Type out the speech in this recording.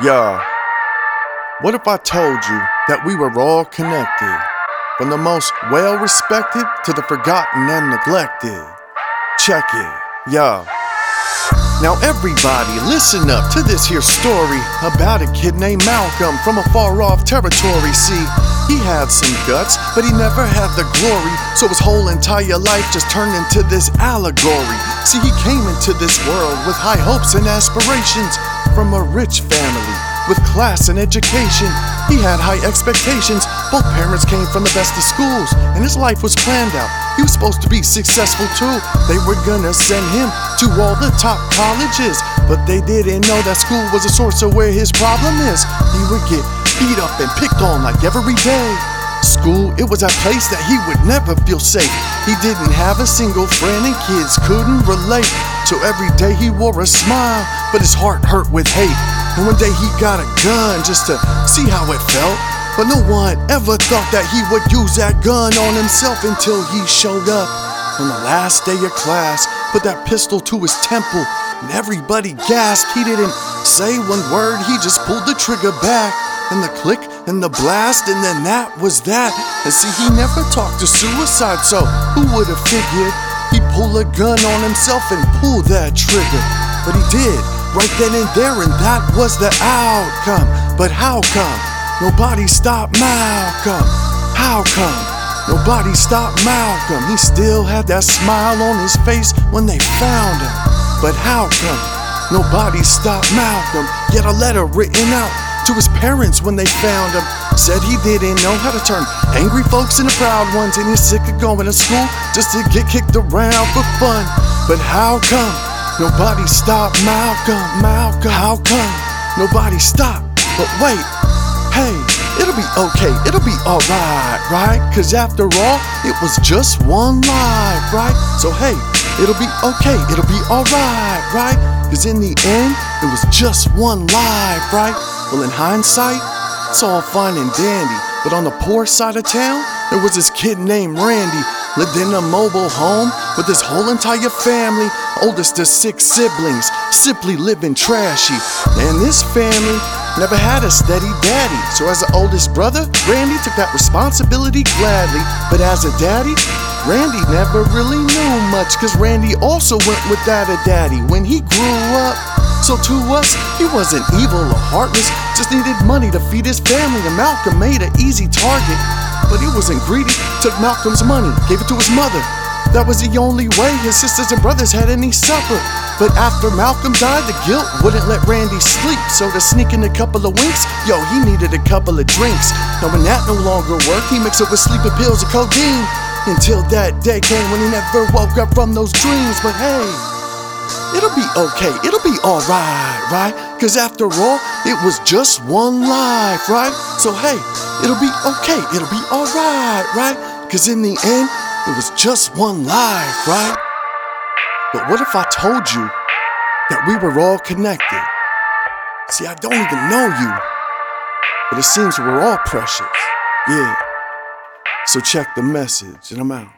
Yeah. What if I told you that we were all connected? From the most well respected to the forgotten and neglected. Check it, yeah. Now, everybody, listen up to this here story about a kid named Malcolm from a far off territory. See, he had some guts, but he never had the glory, so his whole entire life just turned into this allegory. See, he came into this world with high hopes and aspirations from a rich family with class and education. He had high expectations. Both parents came from the best of schools, and his life was planned out. He was supposed to be successful too. They were gonna send him to all the top colleges, but they didn't know that school was a source of where his problem is. He would get beat up and picked on like every day. School, it was a place that he would never feel safe. He didn't have a single friend, and kids couldn't relate. So every day he wore a smile, but his heart hurt with hate. And one day he got a gun just to see how it felt. But no one ever thought that he would use that gun on himself until he showed up on the last day of class, put that pistol to his temple, and everybody gasped. He didn't say one word, he just pulled the trigger back. And the click and the blast, and then that was that. And see, he never talked to suicide, so who would have figured he'd pull a gun on himself and pull that trigger? But he did right then and there, and that was the outcome. But how come nobody stopped Malcolm? How come nobody stopped Malcolm? He still had that smile on his face when they found him. But how come nobody stopped Malcolm? Yet a letter written out to his parents when they found him. Said he didn't know how to turn angry folks into proud ones, and he's sick of going to school just to get kicked around for fun. But how come? Nobody stopped Malcolm, Malcolm. How come nobody stopped? But wait, hey, it'll be okay, it'll be alright, right? Cause after all, it was just one life, right? So hey, it'll be okay, it'll be alright, right? Cause in the end, it was just one life, right? Well, in hindsight, it's all fine and dandy. But on the poor side of town, there was this kid named Randy lived in a mobile home with his whole entire family, oldest of six siblings, simply living trashy. And this family never had a steady daddy. So, as the oldest brother, Randy took that responsibility gladly. But as a daddy, Randy never really knew much, cause Randy also went without a daddy when he grew up. So to us, he wasn't evil or heartless, just needed money to feed his family, and Malcolm made an easy target. But he wasn't greedy, took Malcolm's money, gave it to his mother. That was the only way his sisters and brothers had any supper. But after Malcolm died, the guilt wouldn't let Randy sleep. So to sneak in a couple of winks, yo, he needed a couple of drinks. Now when that no longer worked, he mixed it with sleeping pills and codeine. Until that day came when he never woke up from those dreams. But hey, it'll be okay, it'll be alright, right? Cause after all, it was just one life, right? So hey, it'll be okay, it'll be alright, right? Cause in the end, it was just one life, right? But what if I told you that we were all connected? See, I don't even know you, but it seems we're all precious. Yeah. So check the message, and I'm out.